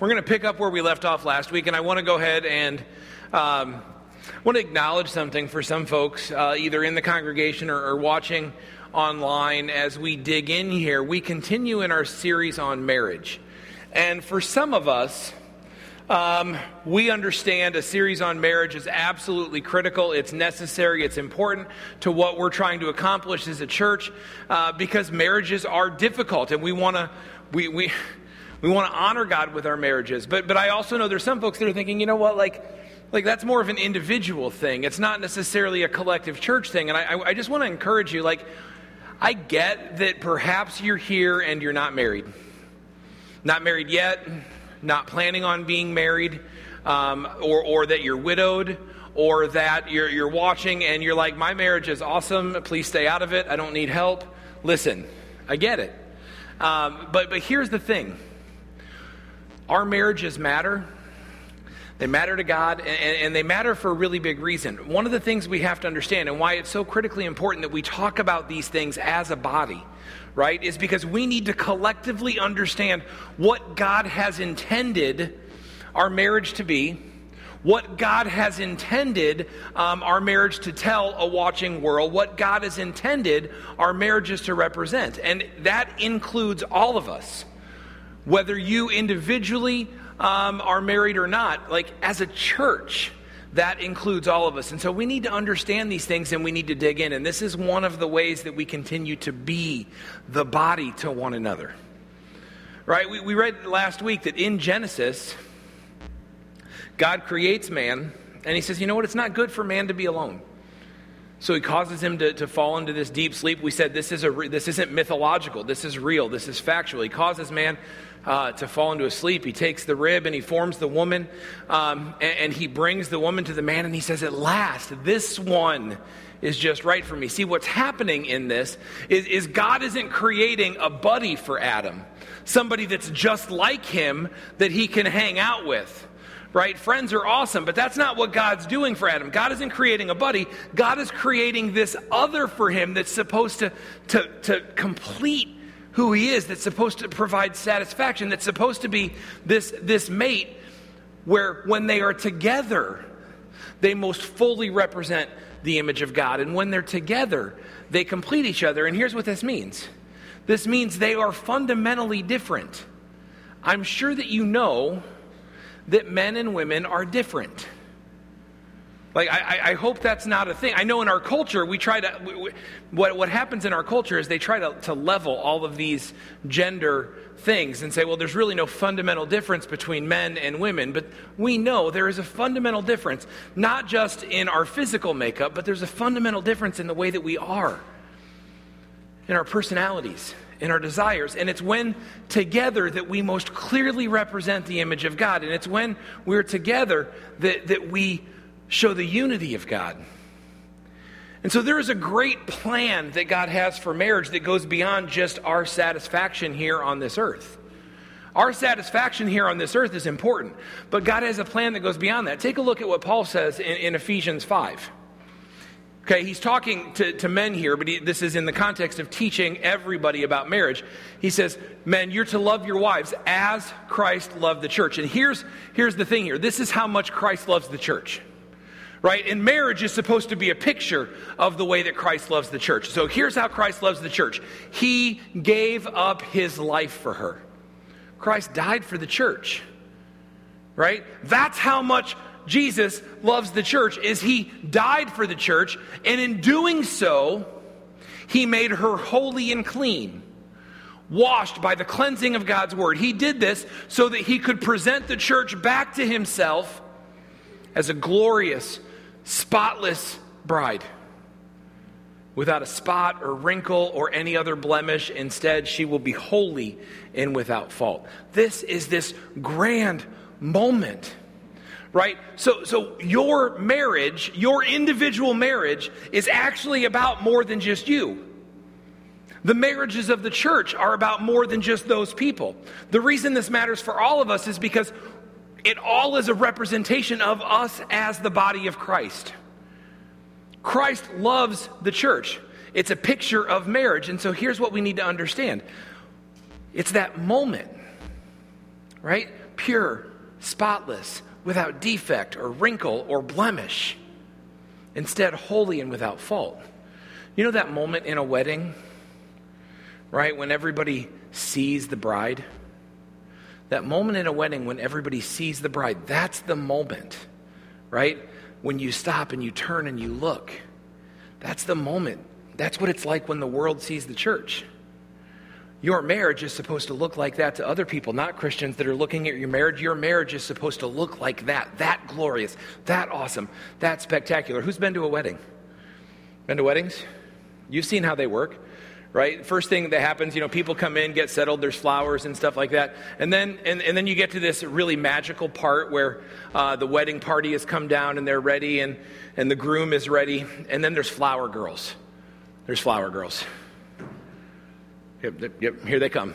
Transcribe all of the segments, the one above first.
we're going to pick up where we left off last week, and I want to go ahead and um, want to acknowledge something for some folks, uh, either in the congregation or, or watching online as we dig in here. We continue in our series on marriage. And for some of us, um, we understand a series on marriage is absolutely critical. It's necessary. It's important to what we're trying to accomplish as a church uh, because marriages are difficult, and we want to we we we want to honor God with our marriages. But but I also know there's some folks that are thinking, you know what, like like that's more of an individual thing. It's not necessarily a collective church thing. And I I just want to encourage you, like I get that perhaps you're here and you're not married, not married yet not planning on being married, um, or, or that you're widowed, or that you're, you're watching and you're like, my marriage is awesome, please stay out of it, I don't need help. Listen, I get it. Um, but, but here's the thing our marriages matter. They matter to God, and, and, they matter for a really big reason. One of the things we have to understand, and why it's so critically important that we talk about these things as a body, right, is because we need to collectively understand what God has intended our marriage to be, what God has intended um, our marriage to tell a watching world, what God has intended our marriages to represent. And that includes all of us. Whether you individually um, are married or not, like as a church, that includes all of us. And so we need to understand these things and we need to dig in. And this is one of the ways that we continue to be the body to one another. Right? We, we read last week that in Genesis, God creates man and he says, you know what? It's not good for man to be alone. So he causes him to, to fall into this deep sleep. We said this, is a, this isn't mythological. This is real. This is factual. He causes man uh, to fall into a sleep. He takes the rib and he forms the woman, um, and, and he brings the woman to the man, and he says, At last, this one is just right for me. See, what's happening in this is, is God isn't creating a buddy for Adam, somebody that's just like him that he can hang out with right? Friends are awesome, but that's not what God's doing for Adam. God isn't creating a buddy, God is creating this other for him that's supposed to, to, to complete who he is, that's supposed to provide satisfaction, that's supposed to be this, this mate where when they are together, they most fully represent the image of God. And when they're together, they complete each other. And here's what this means this means they are fundamentally different. I'm sure that you know that men and women are different. Like, I, I, hope that's not a thing. I know in our culture, we try to, we, we, what, what happens in our culture is they try to, to level all of these gender things and say, well, there's really no fundamental difference between men and women. But we know there is a fundamental difference, not just in our physical makeup, but there's a fundamental difference in the way that we are, in our personalities, in our desires. And it's when together that we most clearly represent the image of God. And it's when we're together that, that we show the unity of God. And so there is a great plan that God has for marriage that goes beyond just our satisfaction here on this earth. Our satisfaction here on this earth is important, but God has a plan that goes beyond that. Take a look at what Paul says in, in Ephesians 5. Okay, he's talking to, to men here, but he, this is in the context of teaching everybody about marriage. He says, Men, you're to love your wives as Christ loved the church. And here's, here's the thing here this is how much Christ loves the church right? And marriage is supposed to be a picture of the way that Christ loves the church. So here's how Christ loves the church He gave up His life for her. Christ died for the church, right? That's how much Jesus loves the church is he died for the church and in doing so he made her holy and clean washed by the cleansing of God's word. He did this so that he could present the church back to himself as a glorious spotless bride without a spot or wrinkle or any other blemish. Instead, she will be holy and without fault. This is this grand moment. Right? So so your marriage, your individual marriage is actually about more than just you. The marriages of the church are about more than just those people. The reason this matters for all of us is because it all is a representation of us as the body of Christ. Christ loves the church. It's a picture of marriage. And so here's what we need to understand it's that moment, right? pure, spotless, without defect or wrinkle or blemish. Instead, holy and without fault. You know that moment in a wedding, right, when everybody sees the bride? That moment in a wedding when everybody sees the bride, that's the moment, right? When you stop and you turn and you look. That's the moment. That's what it's like when the world sees the church. Your marriage is supposed to look like that to other people, not Christians that are looking at your marriage. Your marriage is supposed to look like that, that glorious, that awesome, that spectacular. Who's been to a wedding? Been to weddings? You've seen how they work, right? First thing that happens, you know, people come in, get settled, there's flowers and stuff like that. And then, and, and then you get to this really magical part where uh, the wedding party has come down and they're ready and, and the groom is ready. And then there's flower girls. There's flower girls. Yep, yep, yep, here they come.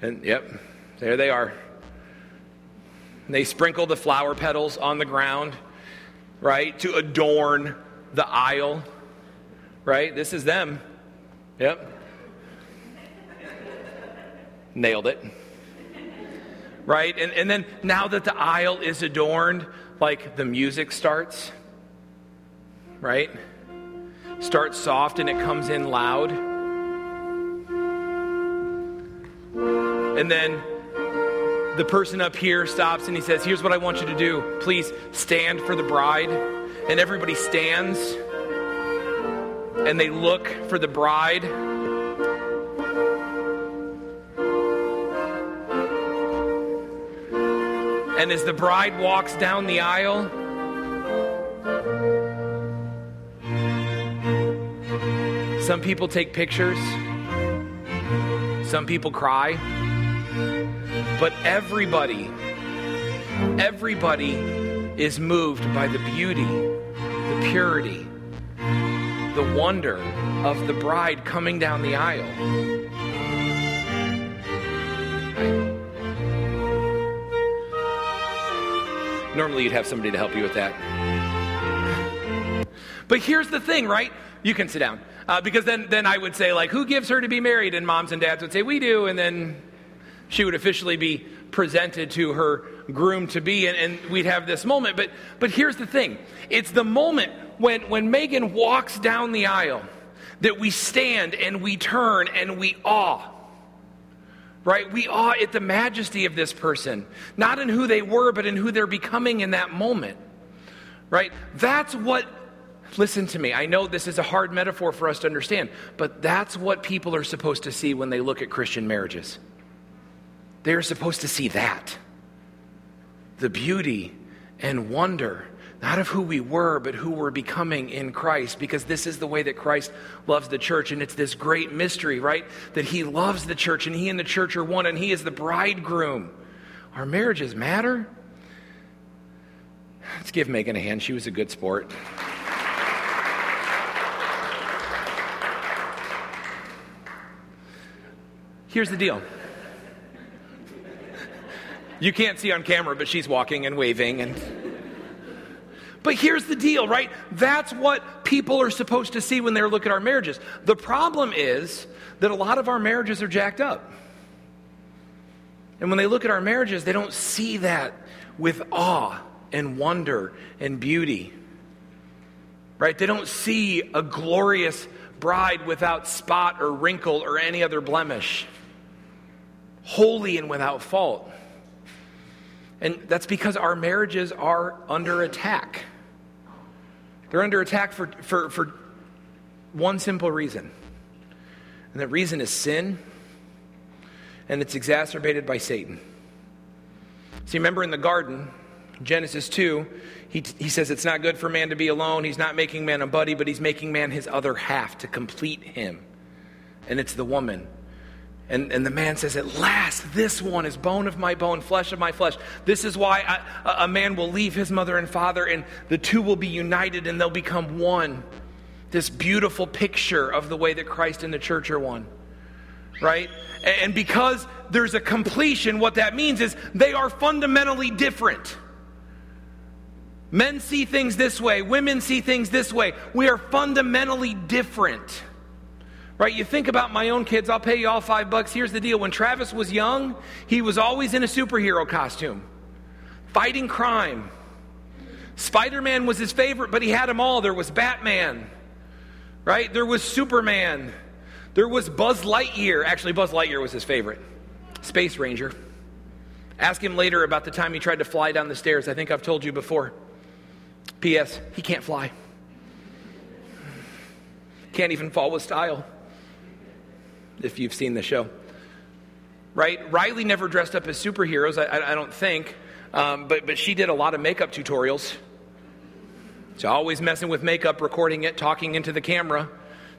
And yep, there they are. And they sprinkle the flower petals on the ground, right, to adorn the aisle, right? This is them. Yep. Nailed it. Right? And, and then now that the aisle is adorned, like the music starts, right? starts soft and it comes in loud. And then the person up here stops and he says, Here's what I want you to do. Please stand for the bride. And everybody stands and they look for the bride. And as the bride walks down the aisle, Some people take pictures, some people cry, but everybody, everybody is moved by the beauty, the purity, the wonder of the bride coming down the aisle. Normally, you'd have somebody to help you with that. But here's the thing, right? You can sit down. Uh, because then, then I would say, like, who gives her to be married? And moms and dads would say, we do. And then she would officially be presented to her groom to be, and, and we'd have this moment. But, but here's the thing it's the moment when, when Megan walks down the aisle that we stand and we turn and we awe right? We awe at the majesty of this person, not in who they were, but in who they're becoming in that moment, right? That's what Listen to me. I know this is a hard metaphor for us to understand, but that's what people are supposed to see when they look at Christian marriages. They're supposed to see that the beauty and wonder, not of who we were, but who we're becoming in Christ, because this is the way that Christ loves the church. And it's this great mystery, right? That He loves the church, and He and the church are one, and He is the bridegroom. Our marriages matter. Let's give Megan a hand. She was a good sport. Here's the deal. You can't see on camera, but she's walking and waving and But here's the deal, right? That's what people are supposed to see when they look at our marriages. The problem is that a lot of our marriages are jacked up. And when they look at our marriages, they don't see that with awe and wonder and beauty. Right? They don't see a glorious bride without spot or wrinkle or any other blemish holy and without fault. And that's because our marriages are under attack. They're under attack for, for, for one simple reason. And the reason is sin, and it's exacerbated by Satan. See, remember in the garden, Genesis 2, he, he says it's not good for man to be alone. He's not making man a buddy, but he's making man his other half to complete him. And it's the woman. And, and the man says, At last, this one is bone of my bone, flesh of my flesh. This is why I, a man will leave his mother and father, and the two will be united and they'll become one. This beautiful picture of the way that Christ and the church are one. Right? And because there's a completion, what that means is they are fundamentally different. Men see things this way, women see things this way. We are fundamentally different Right? You think about my own kids, I'll pay you all five bucks. Here's the deal when Travis was young, he was always in a superhero costume, fighting crime. Spider Man was his favorite, but he had them all. There was Batman, right? There was Superman. There was Buzz Lightyear. Actually, Buzz Lightyear was his favorite. Space Ranger. Ask him later about the time he tried to fly down the stairs. I think I've told you before. P.S. He can't fly. Can't even fall with style if you've seen the show. Right? Riley never dressed up as superheroes, I, I don't think, um, but, but she did a lot of makeup tutorials. So always messing with makeup, recording it, talking into the camera,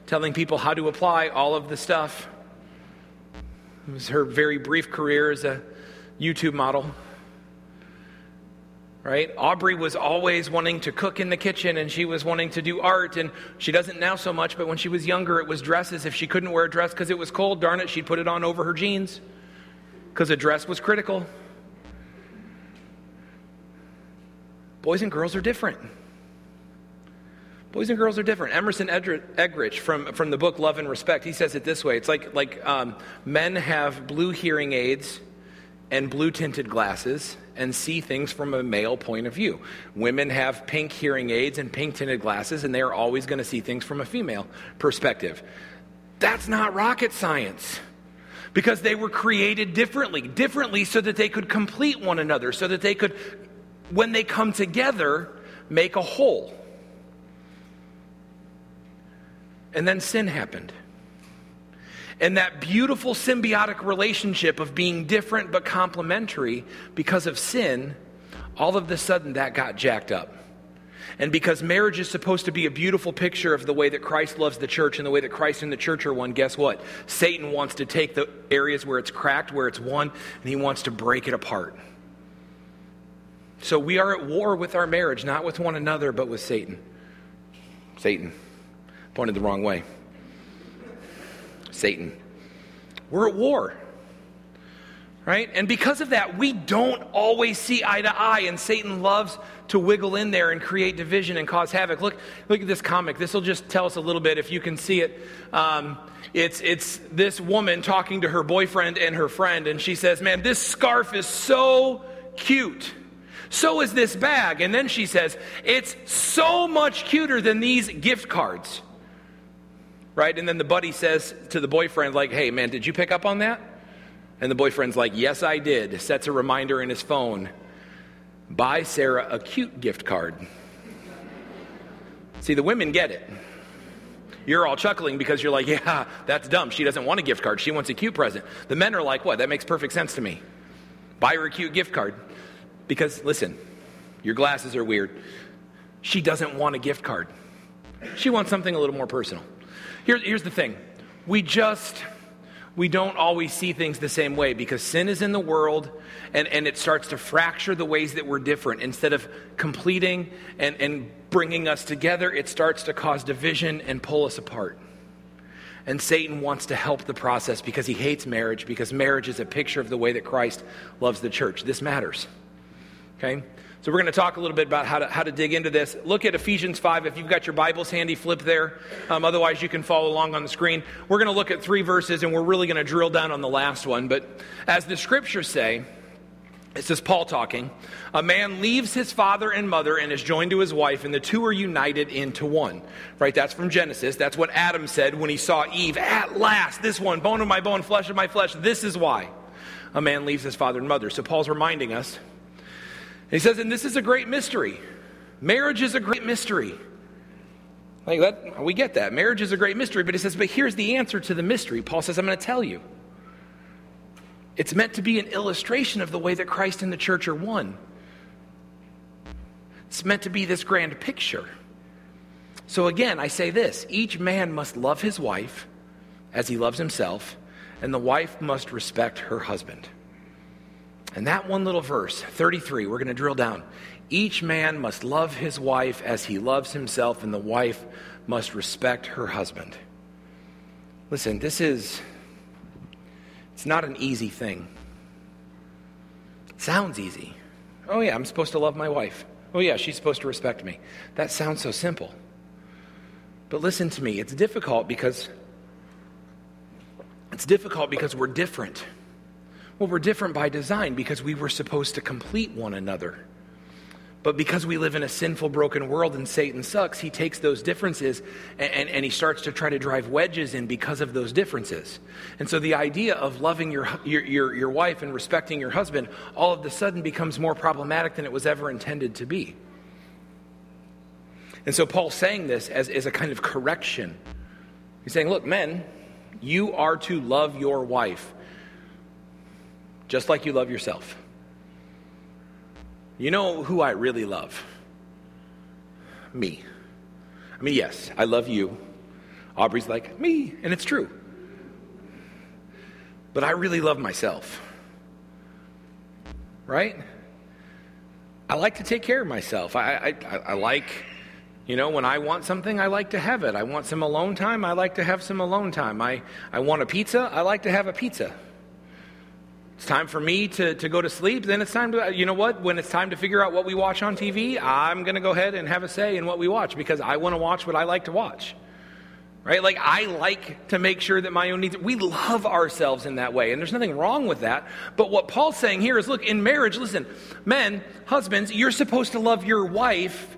telling people how to apply all of the stuff. It was her very brief career as a YouTube model right? Aubrey was always wanting to cook in the kitchen and she was wanting to do art and she doesn't now so much, but when she was younger, it was dresses. If she couldn't wear a dress because it was cold, darn it, she'd put it on over her jeans because a dress was critical. Boys and girls are different. Boys and girls are different. Emerson Eggerichs from, from the book Love and Respect, he says it this way. It's like, like um, men have blue hearing aids and blue tinted glasses and see things from a male point of view. Women have pink hearing aids and pink tinted glasses, and they are always going to see things from a female perspective. That's not rocket science because they were created differently, differently so that they could complete one another, so that they could, when they come together, make a whole. And then sin happened. And that beautiful symbiotic relationship of being different but complementary because of sin, all of a sudden that got jacked up. And because marriage is supposed to be a beautiful picture of the way that Christ loves the church and the way that Christ and the church are one, guess what? Satan wants to take the areas where it's cracked, where it's one, and he wants to break it apart. So we are at war with our marriage, not with one another, but with Satan. Satan. Pointed the wrong way. Satan. We're at war. Right? And because of that, we don't always see eye to eye, and Satan loves to wiggle in there and create division and cause havoc. Look, look at this comic. This will just tell us a little bit if you can see it. Um, it's, it's this woman talking to her boyfriend and her friend, and she says, Man, this scarf is so cute. So is this bag. And then she says, It's so much cuter than these gift cards right? And then the buddy says to the boyfriend, like, hey, man, did you pick up on that? And the boyfriend's like, yes, I did. Sets a reminder in his phone. Buy Sarah a cute gift card. See, the women get it. You're all chuckling because you're like, yeah, that's dumb. She doesn't want a gift card. She wants a cute present. The men are like, what? That makes perfect sense to me. Buy her a cute gift card. Because, listen, your glasses are weird. She doesn't want a gift card. She wants something a little more personal. Here, here's the thing we just we don't always see things the same way because sin is in the world and, and it starts to fracture the ways that we're different. Instead of completing and, and bringing us together, it starts to cause division and pull us apart. And Satan wants to help the process because he hates marriage, because marriage is a picture of the way that Christ loves the church. This matters. Okay? So we're going to talk a little bit about how to, how to dig into this. Look at Ephesians 5. If you've got your Bibles handy, flip there. Um, otherwise, you can follow along on the screen. We're going to look at three verses, and we're really going to drill down on the last one. But as the scriptures say, this is Paul talking. A man leaves his father and mother and is joined to his wife, and the two are united into one. Right? That's from Genesis. That's what Adam said when he saw Eve. At last, this one, bone of my bone, flesh of my flesh. This is why a man leaves his father and mother. So Paul's reminding us he says, and this is a great mystery. Marriage is a great mystery. Like that, we get that. Marriage is a great mystery, but he says, but here's the answer to the mystery. Paul says, I'm going to tell you. It's meant to be an illustration of the way that Christ and the church are one. It's meant to be this grand picture. So again, I say this each man must love his wife as he loves himself, and the wife must respect her husband. And that one little verse, 33, we're going to drill down. Each man must love his wife as he loves himself, and the wife must respect her husband. Listen, this is it's not an easy thing. It sounds easy. Oh yeah, I'm supposed to love my wife. Oh yeah, she's supposed to respect me. That sounds so simple. But listen to me, it's difficult because It's difficult because we're different. Well, we're different by design because we were supposed to complete one another. But because we live in a sinful, broken world and Satan sucks, he takes those differences and, and, and, he starts to try to drive wedges in because of those differences. And so the idea of loving your, your, your, your wife and respecting your husband all of a sudden becomes more problematic than it was ever intended to be. And so Paul's saying this as, as a kind of correction. He's saying, look, men, you are to love your wife just like you love yourself. You know who I really love? Me. I mean, yes, I love you. Aubrey's like, me, and it's true. But I really love myself. Right? I like to take care of myself. I, I, I like, you know, when I want something, I like to have it. I want some alone time, I like to have some alone time. I, I want a pizza, I like to have a pizza. It's time for me to, to go to sleep. Then it's time to, you know what? When it's time to figure out what we watch on TV, I'm going to go ahead and have a say in what we watch because I want to watch what I like to watch. Right? Like, I like to make sure that my own needs, we love ourselves in that way. And there's nothing wrong with that. But what Paul's saying here is look, in marriage, listen, men, husbands, you're supposed to love your wife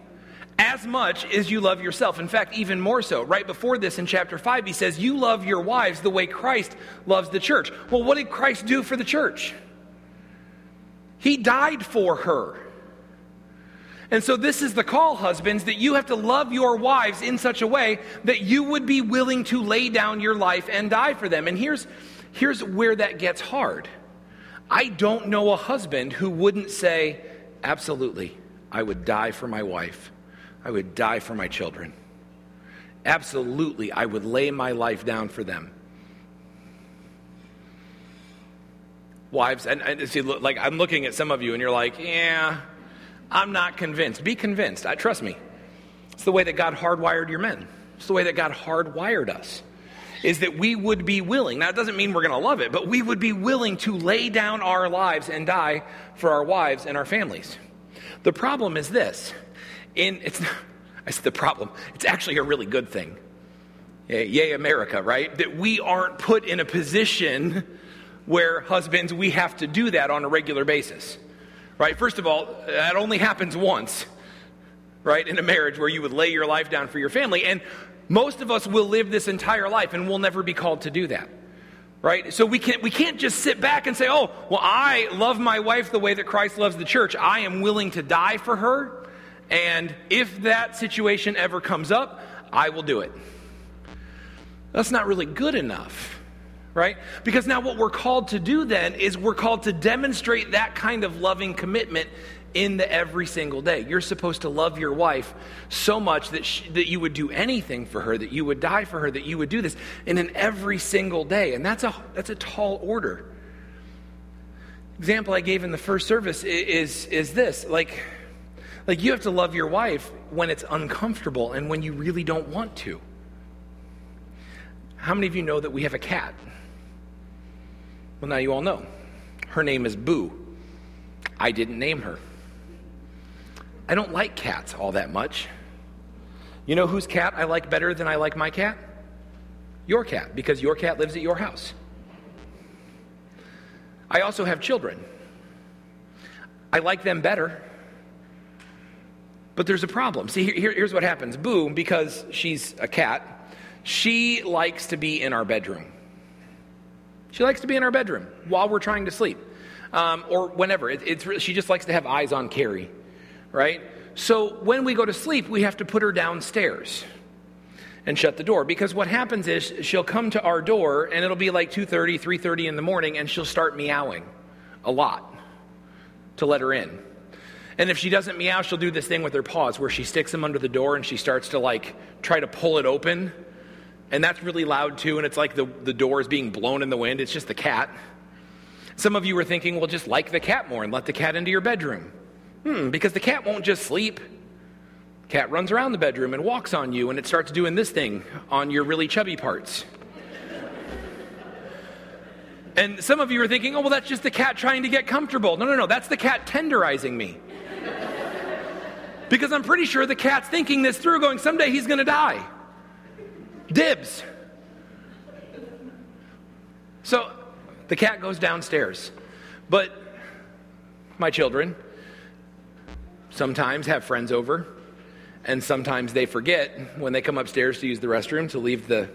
as much as you love yourself. In fact, even more so. Right before this in chapter 5, he says, You love your wives the way Christ loves the church. Well, what did Christ do for the church? He died for her. And so, this is the call, husbands, that you have to love your wives in such a way that you would be willing to lay down your life and die for them. And here's, here's where that gets hard. I don't know a husband who wouldn't say, Absolutely, I would die for my wife. I would die for my children. Absolutely, I would lay my life down for them. Wives, and, and see, look, like I'm looking at some of you, and you're like, yeah, I'm not convinced. Be convinced. I trust me. It's the way that God hardwired your men. It's the way that God hardwired us. Is that we would be willing. Now, it doesn't mean we're going to love it, but we would be willing to lay down our lives and die for our wives and our families. The problem is this in, it's not, it's the problem. It's actually a really good thing. Yay, America, right? That we aren't put in a position where husbands, we have to do that on a regular basis, right? First of all, that only happens once, right, in a marriage where you would lay your life down for your family. And most of us will live this entire life and we'll never be called to do that. Right? So we can't, we can't just sit back and say, oh, well, I love my wife the way that Christ loves the church. I am willing to die for her. And if that situation ever comes up, I will do it. That's not really good enough, right? Because now what we're called to do then is we're called to demonstrate that kind of loving commitment in the every single day. You're supposed to love your wife so much that, she, that you would do anything for her, that you would die for her, that you would do this in an every single day. And that's a, that's a tall order. Example I gave in the first service is, is this like, like, you have to love your wife when it's uncomfortable and when you really don't want to. How many of you know that we have a cat? Well, now you all know. Her name is Boo. I didn't name her. I don't like cats all that much. You know whose cat I like better than I like my cat? Your cat, because your cat lives at your house. I also have children. I like them better but there's a problem. See, here, here's what happens Boo, because she's a cat, she likes to be in our bedroom. She likes to be in our bedroom while we're trying to sleep. Um, or whenever. It, it's, she just likes to have eyes on Carrie, right? So when we go to sleep, we have to put her downstairs and shut the door because what happens is she'll come to our door and it'll be like 2.30 3.30 in the morning and she'll start meowing a lot to let her in and if she doesn't meow, she'll do this thing with her paws where she sticks them under the door and she starts to like try to pull it open. And that's really loud too. And it's like the, the door is being blown in the wind. It's just the cat. Some of you are thinking, well, just like the cat more and let the cat into your bedroom. Hmm, because the cat won't just sleep. Cat runs around the bedroom and walks on you, and it starts doing this thing on your really chubby parts. and some of you are thinking, oh, well, that's just the cat trying to get comfortable. No, no, no, that's the cat tenderizing me. Because I'm pretty sure the cat's thinking this through, going, someday he's going to die. Dibs. So the cat goes downstairs. But my children sometimes have friends over, and sometimes they forget when they come upstairs to use the restroom to leave the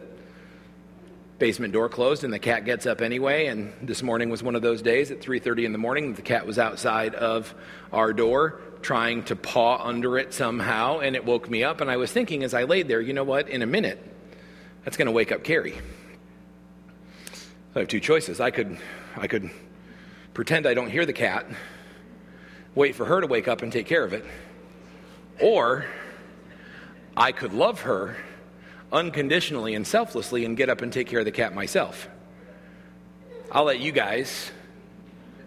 basement door closed and the cat gets up anyway and this morning was one of those days at 3.30 in the morning the cat was outside of our door trying to paw under it somehow and it woke me up and i was thinking as i laid there you know what in a minute that's going to wake up carrie So i have two choices i could i could pretend i don't hear the cat wait for her to wake up and take care of it or i could love her unconditionally and selflessly and get up and take care of the cat myself. I'll let you guys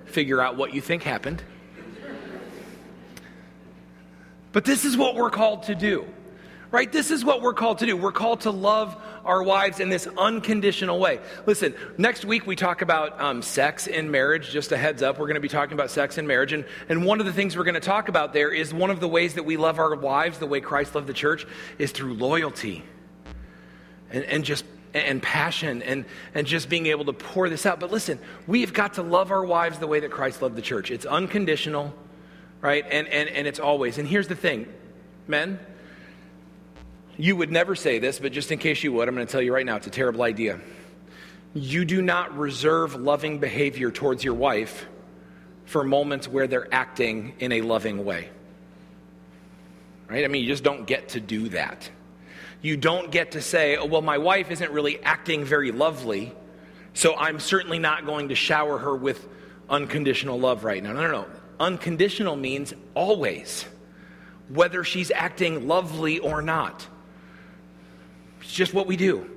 figure out what you think happened. But this is what we're called to do, right? This is what we're called to do. We're called to love our wives in this unconditional way. Listen, next week we talk about um, sex in marriage. Just a heads up, we're going to be talking about sex in marriage. And, and one of the things we're going to talk about there is one of the ways that we love our wives, the way Christ loved the church, is through loyalty and, and just and passion and, and just being able to pour this out. But listen, we've got to love our wives the way that Christ loved the church. It's unconditional, right? And, and, and it's always. And here's the thing, men, you would never say this, but just in case you would, I'm going to tell you right now it's a terrible idea. You do not reserve loving behavior towards your wife for moments where they're acting in a loving way. Right? I mean, you just don't get to do that. You don't get to say, oh, well, my wife isn't really acting very lovely, so I'm certainly not going to shower her with unconditional love right now. No, no, no. Unconditional means always, whether she's acting lovely or not. It's just what we do.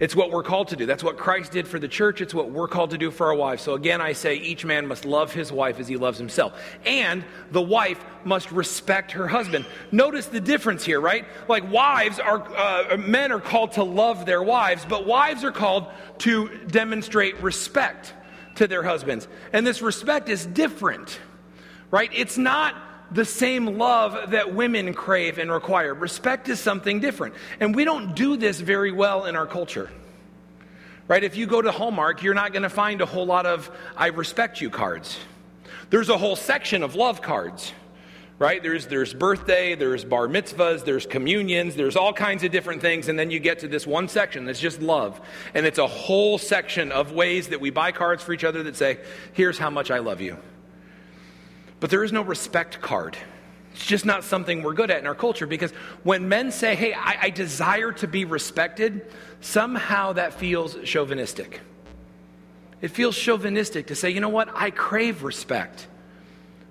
It's what we're called to do. That's what Christ did for the church. It's what we're called to do for our wives. So again, I say each man must love his wife as he loves himself. And the wife must respect her husband. Notice the difference here, right? Like wives are, uh, men are called to love their wives, but wives are called to demonstrate respect to their husbands. And this respect is different, right? It's not the same love that women crave and require. Respect is something different. And we don't do this very well in our culture. Right? If you go to Hallmark, you're not going to find a whole lot of I respect you cards. There's a whole section of love cards. Right? There's there's birthday, there's bar mitzvahs, there's communions, there's all kinds of different things and then you get to this one section that's just love. And it's a whole section of ways that we buy cards for each other that say, "Here's how much I love you." But there is no respect card. It's just not something we're good at in our culture because when men say, hey, I, I desire to be respected, somehow that feels chauvinistic. It feels chauvinistic to say, you know what, I crave respect.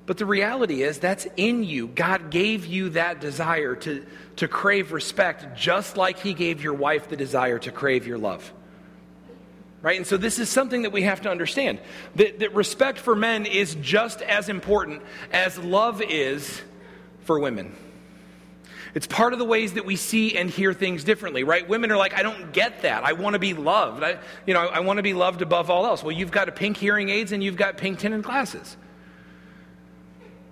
But the reality is, that's in you. God gave you that desire to, to crave respect, just like He gave your wife the desire to crave your love right? And so this is something that we have to understand that, that respect for men is just as important as love is for women. It's part of the ways that we see and hear things differently, right? Women are like, I don't get that. I want to be loved. I, you know, I want to be loved above all else. Well, you've got a pink hearing aids and you've got pink tinted glasses.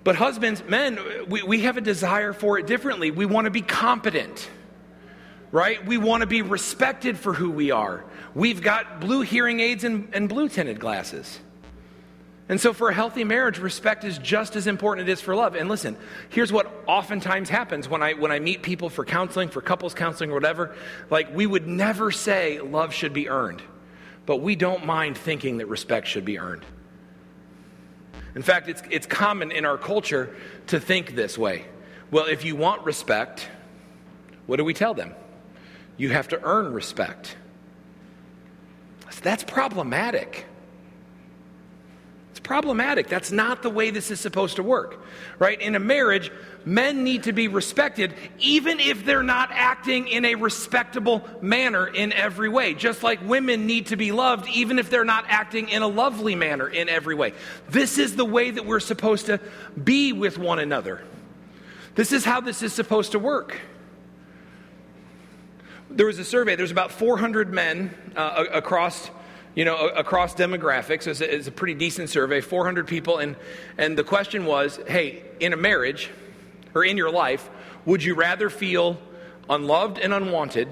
But husbands, men, we, we have a desire for it differently. We want to be competent, right? We want to be respected for who we are. We've got blue hearing aids and, and blue tinted glasses. And so, for a healthy marriage, respect is just as important as it is for love. And listen, here's what oftentimes happens when I, when I meet people for counseling, for couples counseling, or whatever. Like, we would never say love should be earned, but we don't mind thinking that respect should be earned. In fact, it's, it's common in our culture to think this way. Well, if you want respect, what do we tell them? You have to earn respect. That's problematic. It's problematic. That's not the way this is supposed to work, right? In a marriage, men need to be respected even if they're not acting in a respectable manner in every way. Just like women need to be loved even if they're not acting in a lovely manner in every way. This is the way that we're supposed to be with one another. This is how this is supposed to work there was a survey. There's about 400 men uh, across, you know, across demographics. It's a, it's a pretty decent survey. 400 people, and and the question was, hey, in a marriage or in your life, would you rather feel unloved and unwanted,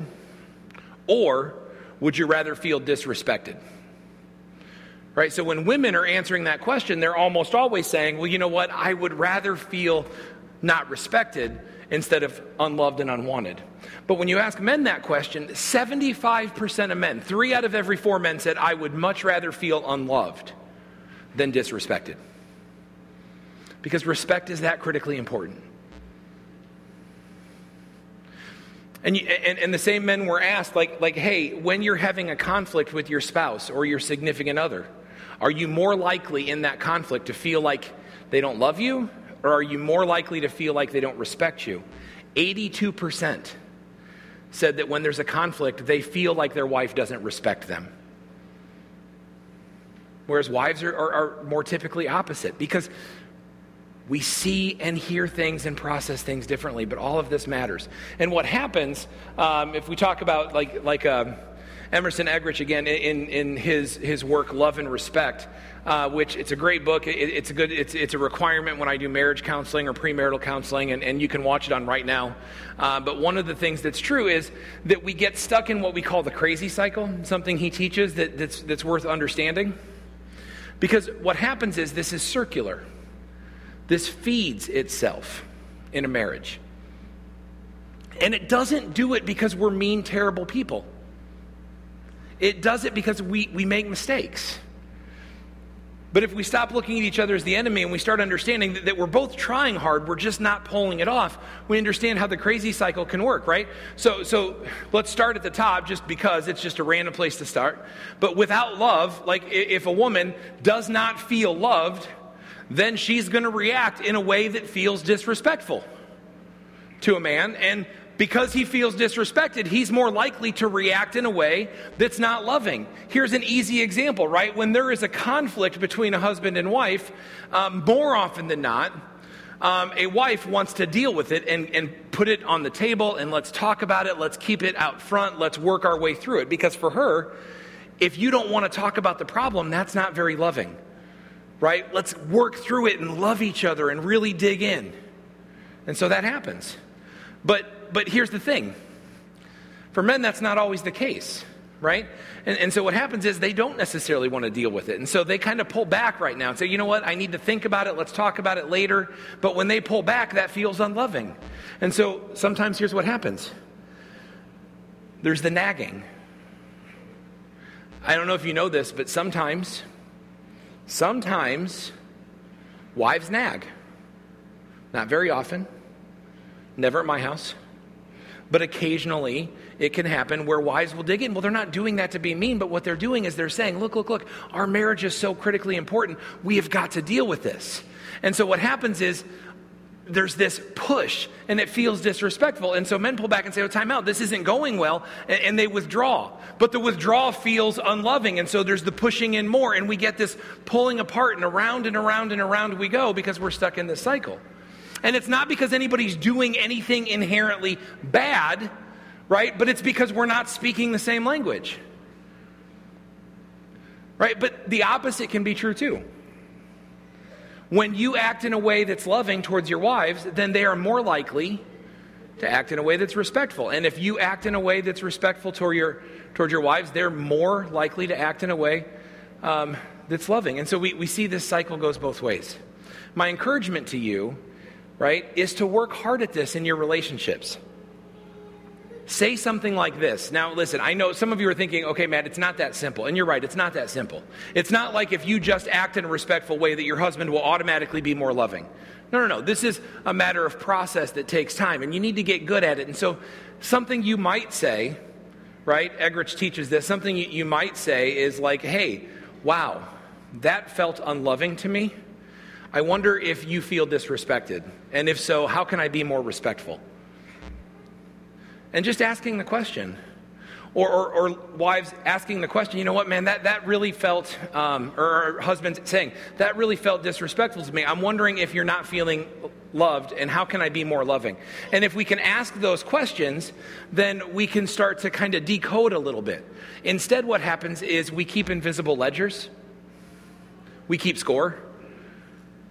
or would you rather feel disrespected? Right? So when women are answering that question, they're almost always saying, well, you know what? I would rather feel not respected instead of unloved and unwanted. But when you ask men that question, 75% of men, three out of every four men said, I would much rather feel unloved than disrespected. Because respect is that critically important. And, you, and, and, the same men were asked, like, like, hey, when you're having a conflict with your spouse or your significant other, are you more likely in that conflict to feel like they don't love you, or are you more likely to feel like they don't respect you? 82% said that when there's a conflict, they feel like their wife doesn't respect them. Whereas wives are, are, are more typically opposite because we see and hear things and process things differently, but all of this matters. And what happens um, if we talk about like like um, Emerson Eggerichs again in in his his work Love and Respect, uh, which it's a great book. It, it's a good it's it's a requirement when I do marriage counseling or premarital counseling, and, and you can watch it on right now. Uh, but one of the things that's true is that we get stuck in what we call the crazy cycle. Something he teaches that, that's that's worth understanding, because what happens is this is circular this feeds itself in a marriage. And it doesn't do it because we're mean, terrible people. It does it because we, we make mistakes. But if we stop looking at each other as the enemy and we start understanding that, that, we're both trying hard, we're just not pulling it off, we understand how the crazy cycle can work, right? So, so let's start at the top just because it's just a random place to start. But without love, like if a woman does not feel loved, then she's going to react in a way that feels disrespectful to a man. And because he feels disrespected, he's more likely to react in a way that's not loving. Here's an easy example, right? When there is a conflict between a husband and wife, um, more often than not, um, a wife wants to deal with it and, and put it on the table and let's talk about it. Let's keep it out front. Let's work our way through it. Because for her, if you don't want to talk about the problem, that's not very loving right? Let's work through it and love each other and really dig in. And so that happens. But but here's the thing. For men that's not always the case, right? And, and so what happens is they don't necessarily want to deal with it. And so they kind of pull back right now and say, you know what, I need to think about it, let's talk about it later. But when they pull back, that feels unloving. And so sometimes here's what happens there's the nagging. I don't know if you know this, but sometimes Sometimes wives nag. Not very often, never at my house. But occasionally it can happen where wives will dig in. Well, they're not doing that to be mean, but what they're doing is they're saying, look, look, look, our marriage is so critically important. We have got to deal with this. And so what happens is there's this push and it feels disrespectful. And so men pull back and say, oh, time out, this isn't going well. And, they withdraw. But the withdrawal feels unloving. And so there's the pushing in more. And we get this pulling apart and around and around and around we go because we're stuck in this cycle. And it's not because anybody's doing anything inherently bad, right? But it's because we're not speaking the same language. Right? But the opposite can be true too. When you act in a way that's loving towards your wives, then they are more likely to act in a way that's respectful. And if you act in a way that's respectful toward your, toward your wives, they're more likely to act in a way um, that's loving. And so we, we see this cycle goes both ways. My encouragement to you, right, is to work hard at this in your relationships. Say something like this. Now, listen, I know some of you are thinking, okay, Matt, it's not that simple. And you're right, it's not that simple. It's not like if you just act in a respectful way that your husband will automatically be more loving. No, no, no. This is a matter of process that takes time, and you need to get good at it. And so, something you might say, right? Eggerichs teaches this. Something you might say is like, hey, wow, that felt unloving to me. I wonder if you feel disrespected. And if so, how can I be more respectful? and just asking the question. Or, or, or, wives asking the question, you know what, man, that, that really felt, um, or, or husbands saying, that really felt disrespectful to me. I'm wondering if you're not feeling loved and how can I be more loving? And if we can ask those questions, then we can start to kind of decode a little bit. Instead, what happens is we keep invisible ledgers, we keep score.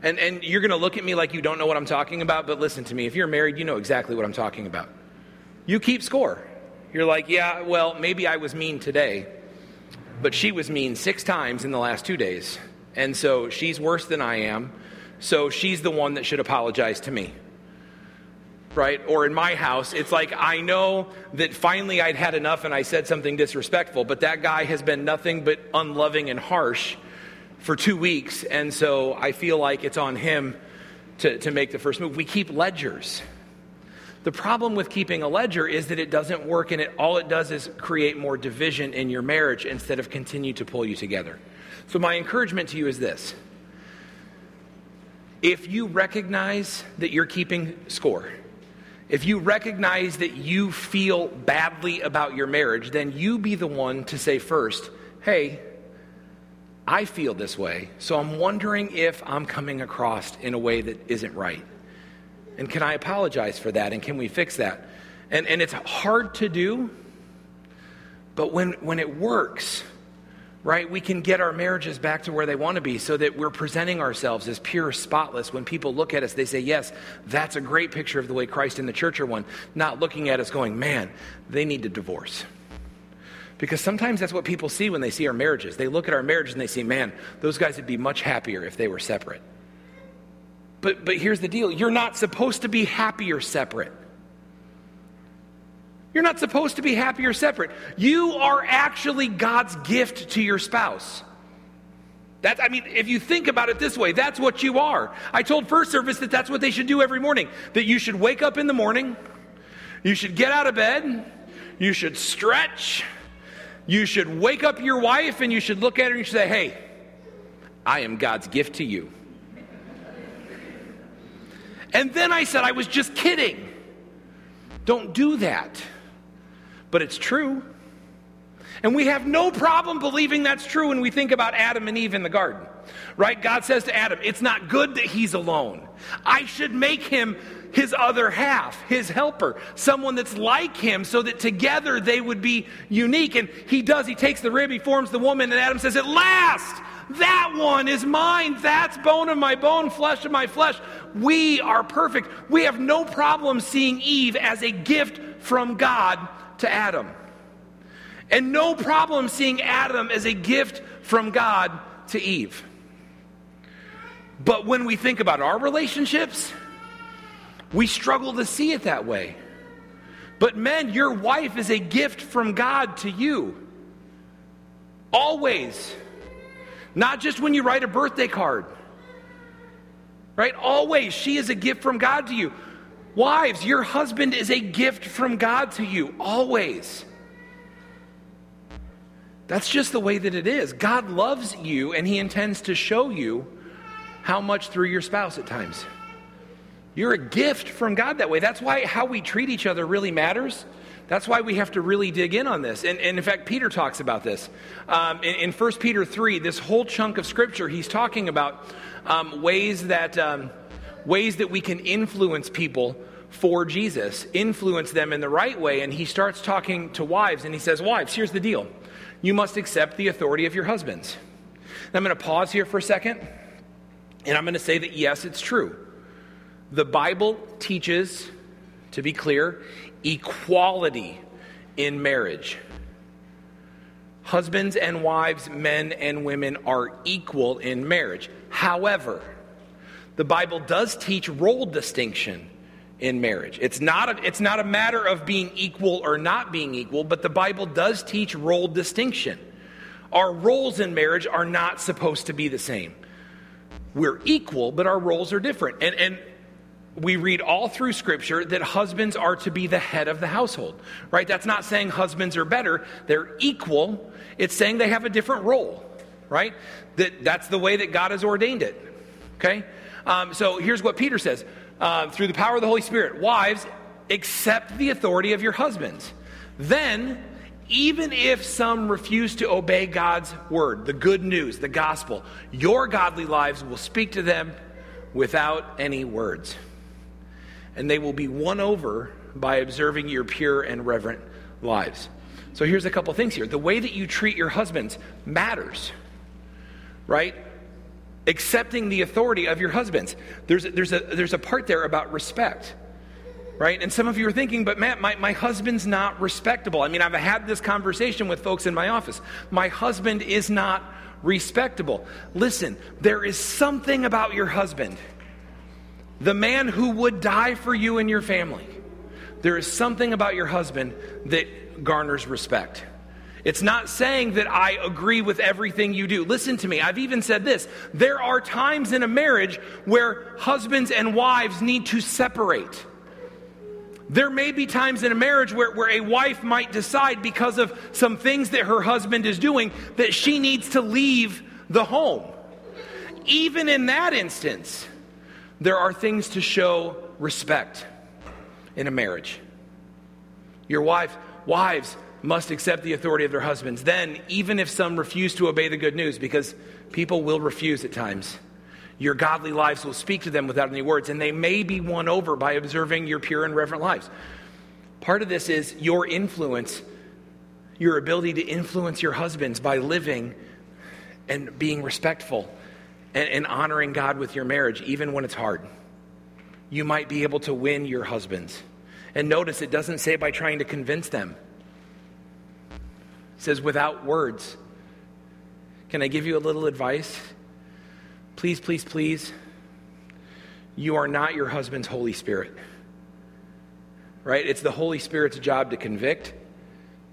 And, and you're going to look at me like you don't know what I'm talking about, but listen to me. If you're married, you know exactly what I'm talking about. You keep score. You're like, yeah, well, maybe I was mean today, but she was mean six times in the last two days. And so she's worse than I am. So she's the one that should apologize to me. Right? Or in my house, it's like I know that finally I'd had enough and I said something disrespectful, but that guy has been nothing but unloving and harsh for two weeks. And so I feel like it's on him to, to make the first move. We keep ledgers. The problem with keeping a ledger is that it doesn't work and it all it does is create more division in your marriage instead of continue to pull you together. So my encouragement to you is this. If you recognize that you're keeping score, if you recognize that you feel badly about your marriage, then you be the one to say first, "Hey, I feel this way, so I'm wondering if I'm coming across in a way that isn't right." And can I apologize for that? And can we fix that? And, and it's hard to do, but when, when it works, right, we can get our marriages back to where they want to be so that we're presenting ourselves as pure, spotless. When people look at us, they say, Yes, that's a great picture of the way Christ and the church are one. Not looking at us going, Man, they need to divorce. Because sometimes that's what people see when they see our marriages. They look at our marriages and they see, Man, those guys would be much happier if they were separate. But, but here's the deal you're not supposed to be happier separate. You're not supposed to be happier separate. You are actually God's gift to your spouse. That, I mean, if you think about it this way, that's what you are. I told first service that that's what they should do every morning. That you should wake up in the morning, you should get out of bed, you should stretch, you should wake up your wife, and you should look at her and you should say, Hey, I am God's gift to you. And then I said, I was just kidding. Don't do that. But it's true. And we have no problem believing that's true when we think about Adam and Eve in the garden. Right? God says to Adam, It's not good that he's alone. I should make him his other half, his helper, someone that's like him, so that together they would be unique. And he does. He takes the rib, he forms the woman, and Adam says, At last, that one is mine. That's bone of my bone, flesh of my flesh. We are perfect. We have no problem seeing Eve as a gift from God to Adam. And no problem seeing Adam as a gift from God to Eve. But when we think about our relationships, we struggle to see it that way. But men, your wife is a gift from God to you. Always. Not just when you write a birthday card. Right? Always. She is a gift from God to you. Wives, your husband is a gift from God to you. Always. That's just the way that it is. God loves you and He intends to show you how much through your spouse at times. You're a gift from God that way. That's why how we treat each other really matters. That's why we have to really dig in on this. And, and in fact, Peter talks about this. Um, in, in 1 Peter 3, this whole chunk of scripture, he's talking about um, ways, that, um, ways that we can influence people for Jesus, influence them in the right way. And he starts talking to wives, and he says, Wives, here's the deal. You must accept the authority of your husbands. Now, I'm going to pause here for a second, and I'm going to say that yes, it's true. The Bible teaches, to be clear, equality in marriage. Husbands and wives, men and women are equal in marriage. However, the Bible does teach role distinction in marriage. It's not, a, it's not a matter of being equal or not being equal, but the Bible does teach role distinction. Our roles in marriage are not supposed to be the same. We're equal, but our roles are different. And, and we read all through scripture that husbands are to be the head of the household, right? That's not saying husbands are better, they're equal. It's saying they have a different role, right? That, that's the way that God has ordained it, okay? Um, so here's what Peter says uh, through the power of the Holy Spirit Wives, accept the authority of your husbands. Then, even if some refuse to obey God's word, the good news, the gospel, your godly lives will speak to them without any words and they will be won over by observing your pure and reverent lives. So here's a couple things here. The way that you treat your husbands matters, right? Accepting the authority of your husbands. There's, there's, a, there's a part there about respect. right? And some of you are thinking, but Matt, my, my husband's not respectable. I mean, I've had this conversation with folks in my office. My husband is not respectable. Listen, there is something about your husband, the man who would die for you and your family. There is something about your husband that garners respect. It's not saying that I agree with everything you do. Listen to me. I've even said this. There are times in a marriage where husbands and wives need to separate. There may be times in a marriage where, where a wife might decide because of some things that her husband is doing that she needs to leave the home. Even in that instance, there are things to show respect in a marriage. Your wife, wives must accept the authority of their husbands. Then, even if some refuse to obey the good news, because people will refuse at times, your godly lives will speak to them without any words, and they may be won over by observing your pure and reverent lives. Part of this is your influence, your ability to influence your husbands by living and being respectful and, and honoring God with your marriage, even when it's hard. You might be able to win your husbands. And notice it doesn't say by trying to convince them, it says without words. Can I give you a little advice? Please, please, please, you are not your husband's Holy Spirit. Right? It's the Holy Spirit's job to convict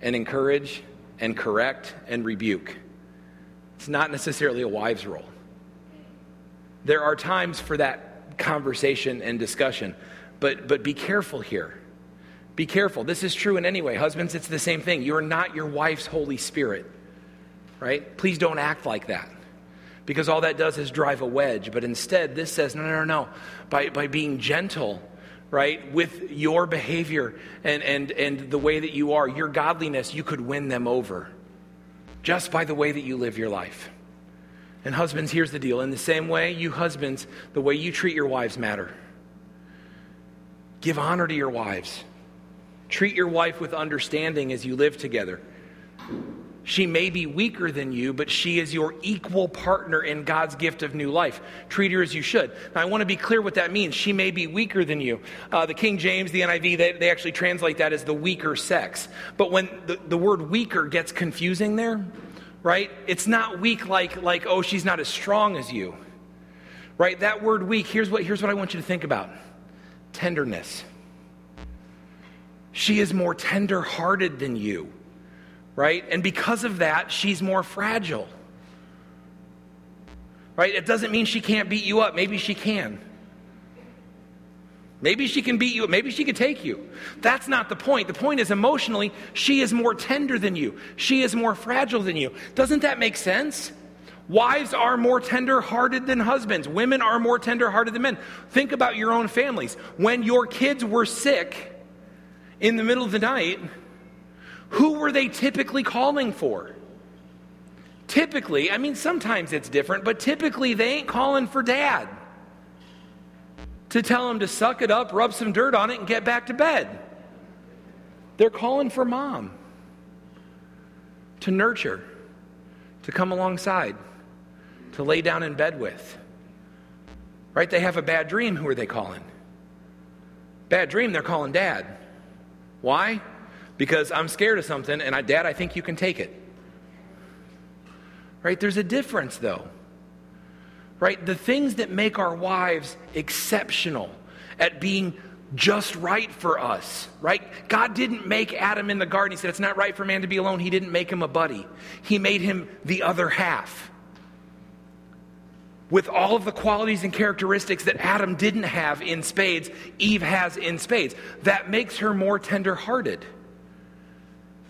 and encourage and correct and rebuke. It's not necessarily a wife's role. There are times for that conversation and discussion, but, but be careful here. Be careful. This is true in any way. Husbands, it's the same thing. You're not your wife's Holy Spirit, right? Please don't act like that because all that does is drive a wedge. But instead, this says, no, no, no, no. By, by being gentle, right, with your behavior and, and, and the way that you are, your godliness, you could win them over just by the way that you live your life. And husbands, here's the deal. In the same way, you husbands, the way you treat your wives matter. Give honor to your wives. Treat your wife with understanding as you live together. She may be weaker than you, but she is your equal partner in God's gift of new life. Treat her as you should. Now, I want to be clear what that means. She may be weaker than you. Uh, the King James, the NIV, they, they, actually translate that as the weaker sex. But when the, the word weaker gets confusing there, right, it's not weak like, like, oh, she's not as strong as you. Right? That word weak, here's what, here's what I want you to think about tenderness. She is more tender hearted than you right? And because of that, she's more fragile. Right? It doesn't mean she can't beat you up. Maybe she can. Maybe she can beat you. Maybe she can take you. That's not the point. The point is emotionally, she is more tender than you. She is more fragile than you. Doesn't that make sense? Wives are more tender hearted than husbands. Women are more tender hearted than men. Think about your own families. When your kids were sick in the middle of the night, who were they typically calling for? Typically, I mean, sometimes it's different, but typically they ain't calling for dad to tell him to suck it up, rub some dirt on it, and get back to bed. They're calling for mom to nurture, to come alongside, to lay down in bed with. Right? They have a bad dream. Who are they calling? Bad dream, they're calling dad. Why? because I'm scared of something and I, Dad, I think you can take it. Right? There's a difference though. Right? The things that make our wives exceptional at being just right for us, right? God didn't make Adam in the garden. He said, It's not right for man to be alone. He didn't make him a buddy, He made him the other half. With all of the qualities and characteristics that Adam didn't have in spades, Eve has in spades. That makes her more tenderhearted.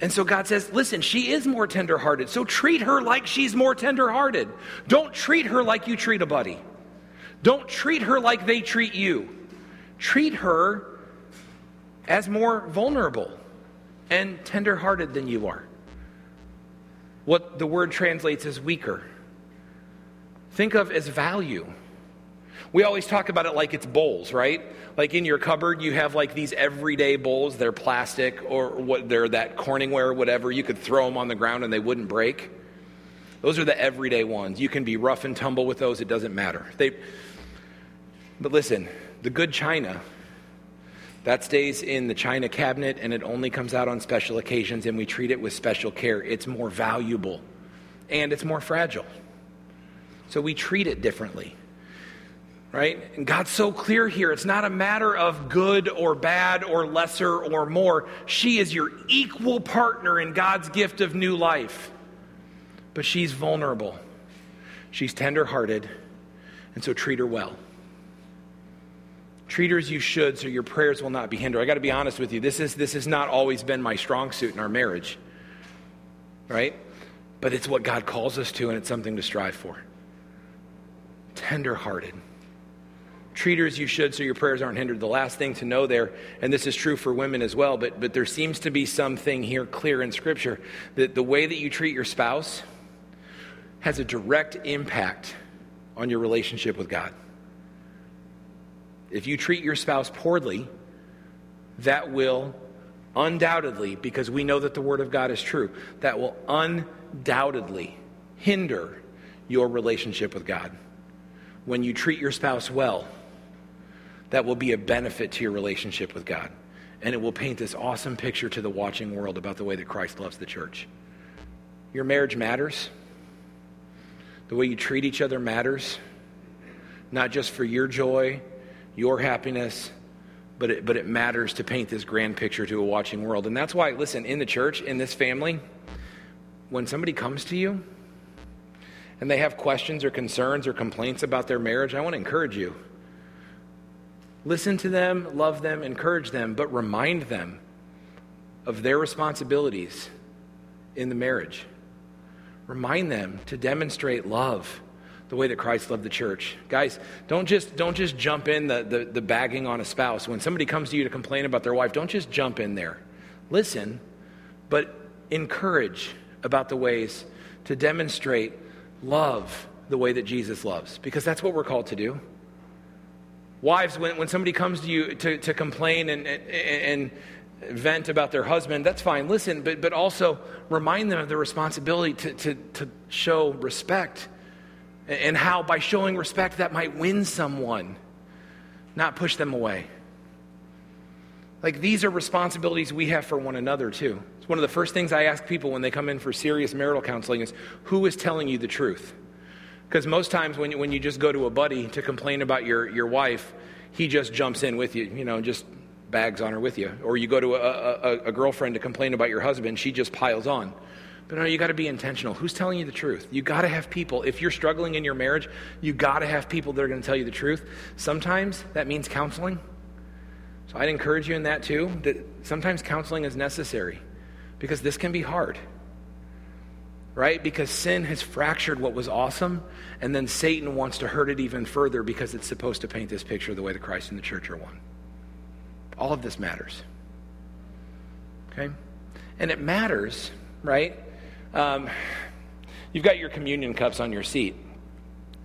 And so God says, listen, she is more tenderhearted. So treat her like she's more tenderhearted. Don't treat her like you treat a buddy. Don't treat her like they treat you. Treat her as more vulnerable and tenderhearted than you are. What the word translates as weaker. Think of as value. We always talk about it like it's bowls, right? Like in your cupboard, you have like these everyday bowls. They're plastic or what they're that Corningware or whatever. You could throw them on the ground and they wouldn't break. Those are the everyday ones. You can be rough and tumble with those, it doesn't matter. They, but listen, the good china, That stays in the china cabinet and it only comes out on special occasions and we treat it with special care. It's more valuable and it's more fragile. So we treat it differently. Right? And God's so clear here. It's not a matter of good or bad or lesser or more. She is your equal partner in God's gift of new life. But she's vulnerable, she's tenderhearted, and so treat her well. Treat her as you should so your prayers will not be hindered. I got to be honest with you. This, is, this has not always been my strong suit in our marriage, right? But it's what God calls us to, and it's something to strive for. Tenderhearted. Treat her as you should so your prayers aren't hindered. The last thing to know there, and this is true for women as well, but, but there seems to be something here clear in Scripture that the way that you treat your spouse has a direct impact on your relationship with God. If you treat your spouse poorly, that will undoubtedly, because we know that the Word of God is true, that will undoubtedly hinder your relationship with God. When you treat your spouse well, that will be a benefit to your relationship with God. And it will paint this awesome picture to the watching world about the way that Christ loves the church. Your marriage matters. The way you treat each other matters, not just for your joy your happiness, but it, but it matters to paint this grand picture to a watching world. And that's why, listen, in the church, in this family, when somebody comes to you and they have questions or concerns or complaints about their marriage, I want to encourage you. Listen to them, love them, encourage them, but remind them of their responsibilities in the marriage. Remind them to demonstrate love the way that Christ loved the church. Guys, don't just, don't just jump in the, the, the bagging on a spouse. When somebody comes to you to complain about their wife, don't just jump in there. Listen, but encourage about the ways to demonstrate love the way that Jesus loves, because that's what we're called to do. Wives, when, when somebody comes to you to, to complain and, and, and vent about their husband, that's fine. Listen, but, but also remind them of the responsibility to, to, to show respect and how by showing respect that might win someone, not push them away. Like these are responsibilities we have for one another too. It's one of the first things I ask people when they come in for serious marital counseling is who is telling you the truth? Because most times when you, when you just go to a buddy to complain about your, your wife, he just jumps in with you, you know, just bags on her with you. Or you go to a, a, a girlfriend to complain about your husband, she just piles on. But no, you got to be intentional. Who's telling you the truth? You got to have people. If you're struggling in your marriage, you got to have people that are going to tell you the truth. Sometimes that means counseling. So I'd encourage you in that too, that sometimes counseling is necessary because this can be hard. Right? Because sin has fractured what was awesome, and then Satan wants to hurt it even further because it's supposed to paint this picture the way the Christ and the church are one. All of this matters. Okay? And it matters, right? Um, you've got your communion cups on your seat.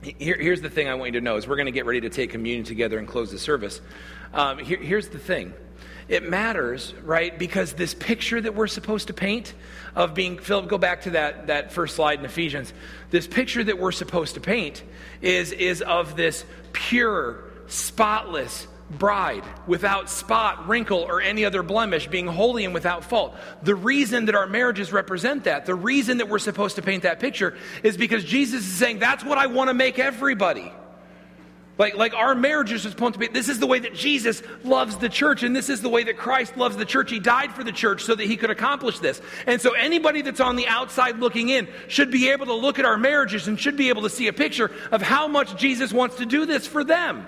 Here, here's the thing I want you to know is we're going to get ready to take communion together and close the service. Um, here, here's the thing. It matters, right? Because this picture that we're supposed to paint of being, Philip, go back to that, that first slide in Ephesians. This picture that we're supposed to paint is, is of this pure, spotless, bride without spot, wrinkle, or any other blemish, being holy and without fault. The reason that our marriages represent that, the reason that we're supposed to paint that picture, is because Jesus is saying, That's what I want to make everybody. Like, like our marriages are supposed to be, this is the way that Jesus loves the church, and this is the way that Christ loves the church. He died for the church so that he could accomplish this. And so anybody that's on the outside looking in should be able to look at our marriages and should be able to see a picture of how much Jesus wants to do this for them.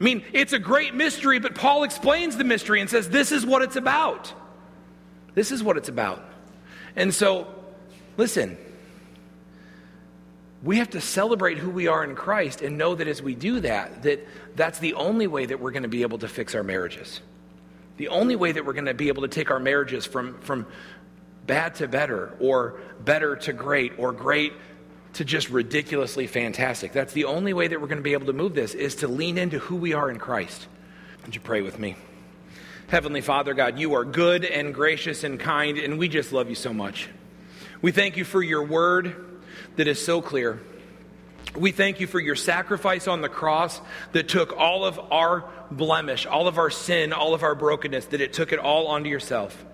I mean, it's a great mystery, but Paul explains the mystery and says, This is what it's about. This is what it's about. And so, listen, we have to celebrate who we are in Christ and know that as we do that, that that's the only way that we're going to be able to fix our marriages. The only way that we're going to be able to take our marriages from, from bad to better, or better to great, or great to just ridiculously fantastic. That's the only way that we're going to be able to move this is to lean into who we are in Christ. Would you pray with me? Heavenly Father, God, you are good and gracious and kind, and we just love you so much. We thank you for your word that is so clear. We thank you for your sacrifice on the cross that took all of our blemish, all of our sin, all of our brokenness, that it took it all onto yourself.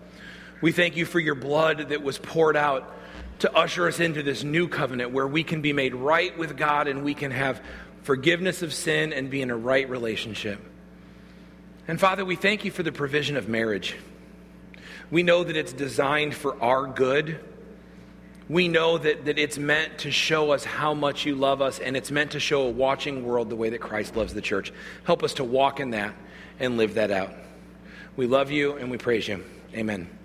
We thank you for your blood that was poured out to usher us into this new covenant where we can be made right with God and we can have forgiveness of sin and be in a right relationship. And Father, we thank you for the provision of marriage. We know that it's designed for our good we know that, that it's meant to show us how much you love us, and it's meant to show a watching world the way that Christ loves the church. Help us to walk in that and live that out. We love you and we praise you. Amen.